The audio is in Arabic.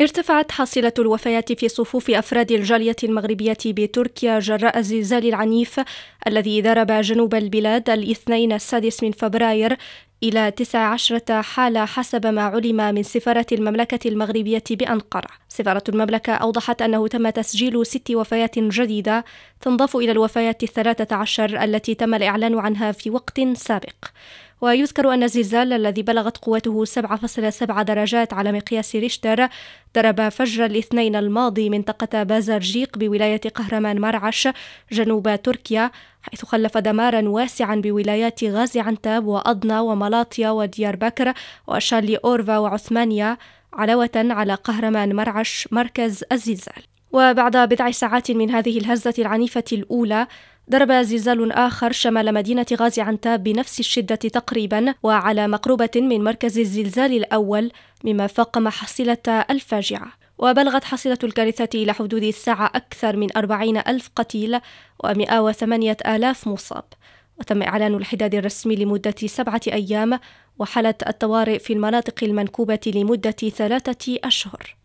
ارتفعت حصيلة الوفيات في صفوف أفراد الجالية المغربية بتركيا جراء الزلزال العنيف الذي ضرب جنوب البلاد الاثنين السادس من فبراير إلى 19 حالة حسب ما علم من سفارة المملكة المغربية بأنقرة. سفارة المملكة أوضحت أنه تم تسجيل ست وفيات جديدة تنضاف إلى الوفيات الثلاثة عشر التي تم الإعلان عنها في وقت سابق. ويذكر أن الزلزال الذي بلغت قوته 7.7 درجات على مقياس ريشتر ضرب فجر الاثنين الماضي منطقة بازرجيق بولاية قهرمان مرعش جنوب تركيا حيث خلف دمارا واسعا بولايات غازي عنتاب وأضنا وملاطيا وديار بكر وشارلي أورفا وعثمانيا علاوة على قهرمان مرعش مركز الزلزال. وبعد بضع ساعات من هذه الهزة العنيفة الأولى ضرب زلزال آخر شمال مدينة غازي عنتاب بنفس الشدة تقريبا وعلى مقربة من مركز الزلزال الأول مما فاقم حصيلة الفاجعة. وبلغت حصيلة الكارثة إلى حدود الساعة أكثر من أربعين ألف قتيل ومئة وثمانية آلاف مصاب. وتم إعلان الحداد الرسمي لمدة سبعة أيام وحالة الطوارئ في المناطق المنكوبة لمدة ثلاثة أشهر.